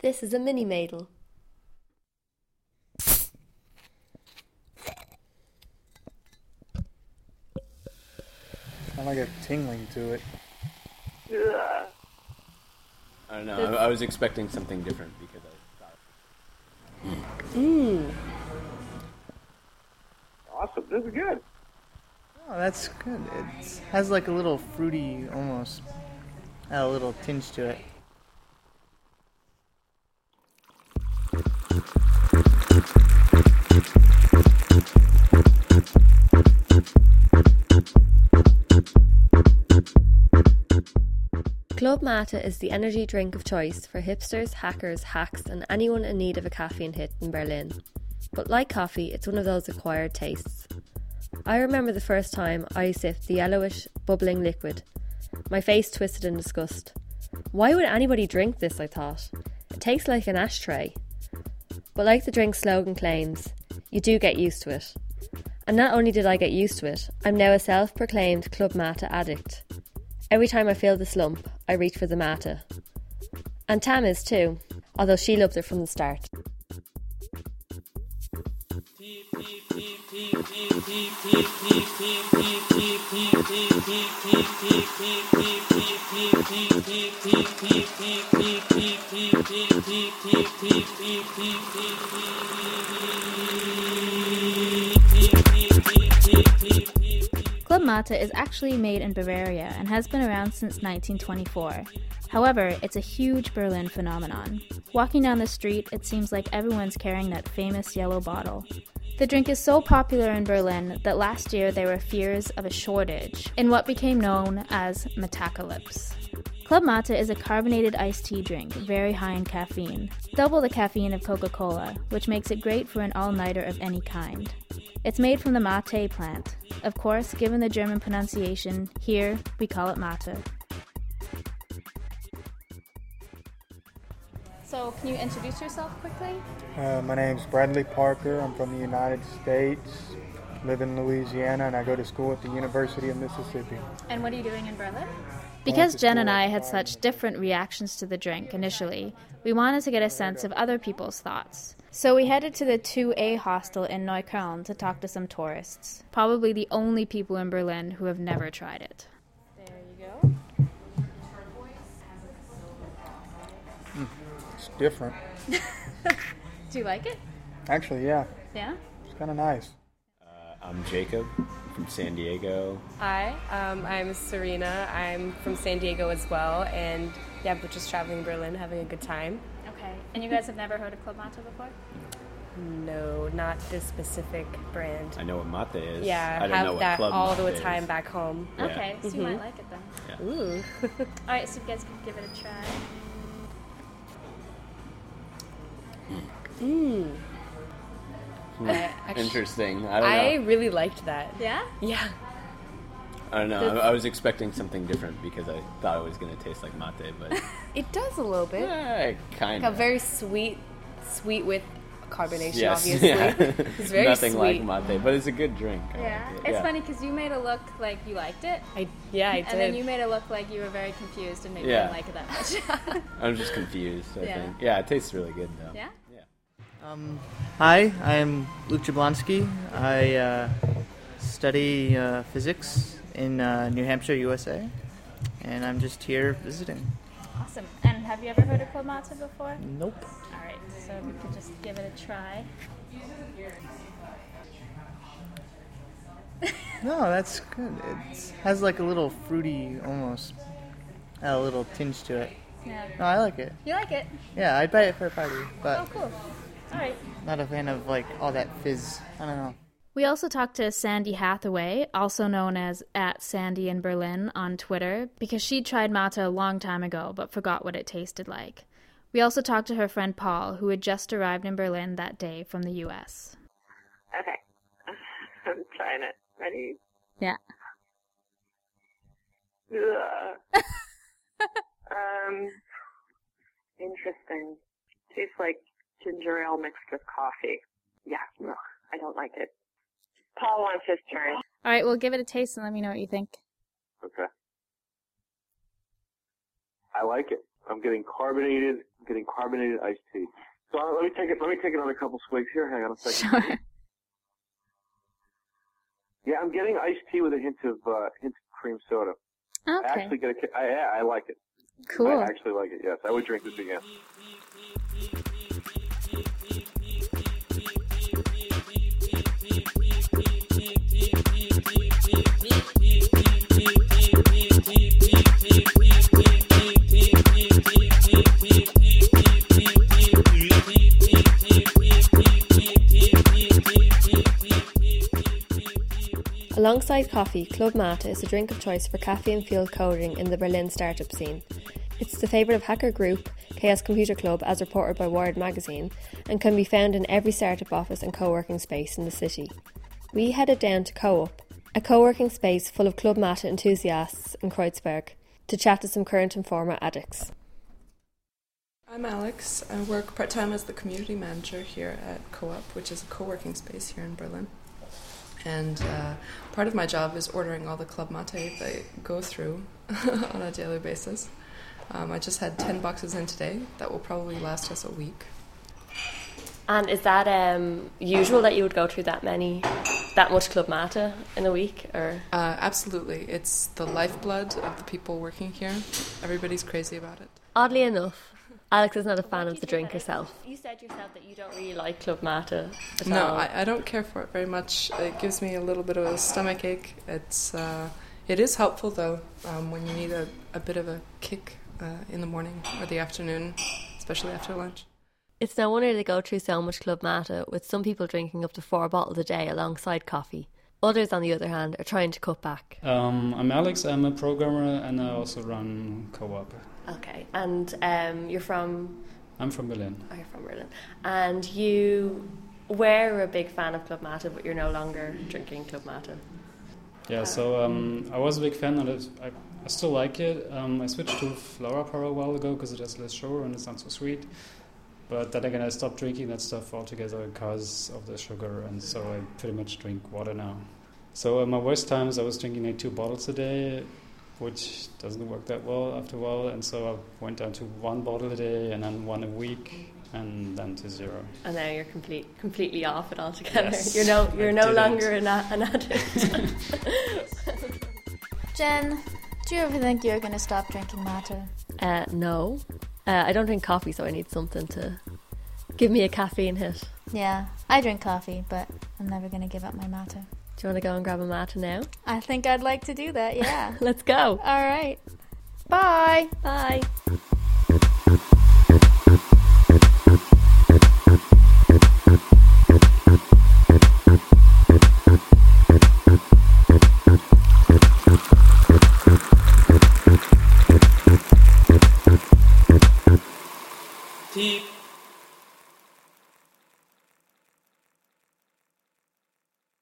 This is a mini Mädel. I like a tingling to it. I don't know. I, I was expecting something different because I thought. Mmm. Awesome. This is good. Oh, that's good. It has like a little fruity, almost, a little tinge to it. Club Mate is the energy drink of choice for hipsters, hackers, hacks, and anyone in need of a caffeine hit in Berlin. But like coffee, it's one of those acquired tastes. I remember the first time I sipped the yellowish, bubbling liquid. My face twisted in disgust. Why would anybody drink this? I thought. It tastes like an ashtray. But like the drink's slogan claims, you do get used to it. And not only did I get used to it, I'm now a self proclaimed Club Mate addict. Every time I feel the slump, I reach for the Mate. And Tam is too, although she loves it from the start. Mate is actually made in Bavaria and has been around since 1924. However, it's a huge Berlin phenomenon. Walking down the street, it seems like everyone's carrying that famous yellow bottle. The drink is so popular in Berlin that last year there were fears of a shortage in what became known as Metacalypse. Club Mate is a carbonated iced tea drink, very high in caffeine, double the caffeine of Coca Cola, which makes it great for an all nighter of any kind. It's made from the mate plant. Of course, given the German pronunciation, here we call it mate. So, can you introduce yourself quickly? Uh, my name's Bradley Parker. I'm from the United States. Live in Louisiana, and I go to school at the University of Mississippi. And what are you doing in Berlin? Because Jen and I had such different reactions to the drink initially, we wanted to get a sense of other people's thoughts. So we headed to the 2A hostel in Neukölln to talk to some tourists, probably the only people in Berlin who have never tried it. There you go. Hmm, it's different. Do you like it? Actually, yeah, Yeah? it's kind of nice. Uh, I'm Jacob from San Diego. Hi, um, I'm Serena. I'm from San Diego as well, and yeah, we're just traveling Berlin, having a good time. Okay. And you guys have never heard of Club Mate before? No, not this specific brand. I know what mate is. Yeah, I don't have know what that club all the mate is. time back home. Yeah. Okay, so you might like it then. Ooh. Alright, so you guys can give it a try. mm. Hmm. Interesting. I don't I know. really liked that. Yeah? Yeah. I don't know. The- I, I was expecting something different because I thought it was going to taste like mate, but It does a little bit. Yeah, kind Like of. a very sweet, sweet with carbonation, yes, obviously. yeah. It's very Nothing sweet. like mate, but it's a good drink. Yeah. like it. It's yeah. funny because you made it look like you liked it. I yeah, I did. and then you made it look like you were very confused and maybe Yeah. didn't like it that much. I'm just confused. I Yeah. think. Yeah, it tastes really good though. yeah? Um, hi, I'm Luke Jablonski. I uh, study uh, physics in uh, New Hampshire, USA, and I'm just here visiting. Awesome. And have you ever heard of Mate before? Nope. Alright, so we could just give it a try. No, that's good. It has like a little fruity, almost, a little tinge to it. Yeah. No, I like it. You like it? Yeah, I'd buy it for a party, But Oh, but cool. Alright. not a fan of like all that fizz. I don't know. We also talked to Sandy Hathaway, also known as at Sandy in Berlin on Twitter, because she tried mate a long time ago but forgot what it tasted like. We also talked to her friend Paul, who had just arrived in Berlin that day from the US. Okay. I'm trying it. Ready? Yeah. Ugh. um, interesting. Tastes like ginger ale mixed with coffee. Yeah, ugh, I don't like it. Paul wants his turn. All right, we'll give it a taste and let me know what you think. Okay. I like it. I'm getting carbonated, I'm getting carbonated iced tea. So uh, let me take it. Let me take another couple swigs here. Hang on a second. Sure. Yeah, I'm getting iced tea with a hint of uh, hint of cream soda. I Okay. actually get a. ki- I, yeah, I like it. Cool. I actually like it. Yes, I would drink this again. Alongside coffee, Club Mate is a drink of choice for caffeine fueled coding in the Berlin startup scene. It's the favourite of Hacker Group, Chaos Computer Club, as reported by Wired magazine, and can be found in every startup office and co working space in the city. We headed down to Co op, a co working space full of Club Mate enthusiasts in Kreuzberg, to chat to some current and former addicts. I'm Alex. I work part time as the community manager here at Co op, which is a co working space here in Berlin. And uh, part of my job is ordering all the club mate they go through on a daily basis. Um, I just had 10 boxes in today. That will probably last us a week. And is that um, usual that you would go through that many, that much Club Mate in a week? Or Uh, absolutely. It's the lifeblood of the people working here. Everybody's crazy about it. Oddly enough, Alex is not a fan of the drink herself. You said yourself that you don't really like Club Mate at No, all. I, I don't care for it very much. It gives me a little bit of a stomach ache. It's uh, it is helpful though um, when you need a, a bit of a kick uh, in the morning or the afternoon, especially after lunch. It's no wonder they go through so much Club Mate, with some people drinking up to four bottles a day alongside coffee. Others, on the other hand, are trying to cut back. Um, I'm Alex. I'm a programmer, and I also run co-op. Okay, and um, you're from I'm from Berlin. oh, you're from Berlin, and you were a big fan of Club Mate, but you're no longer drinking Club Mate. Yeah, so um, I was a big fan, and it, I, I still like it. Um, I switched to Flora Power a while ago because it has less sugar and it's not so sweet. But then again, I stopped drinking that stuff altogether because of the sugar, and so I pretty much drink water now. So at my worst times, I was drinking like two bottles a day, which doesn't work that well after a while, and so I went down to one bottle a day, and then one a week, and then to zero. And now you're complete, completely off it altogether. Yes, you're no, you're I no did longer an, an addict. Jen, do you ever think you're going to stop drinking mate? uh, no, uh, I don't drink coffee, so I need something to give me a caffeine hit. Yeah, I drink coffee, but I'm never going to give up my mate. Do you want to go and grab a mate now? I think I'd like to do that, yeah. Let's go. All right. Bye. Bye.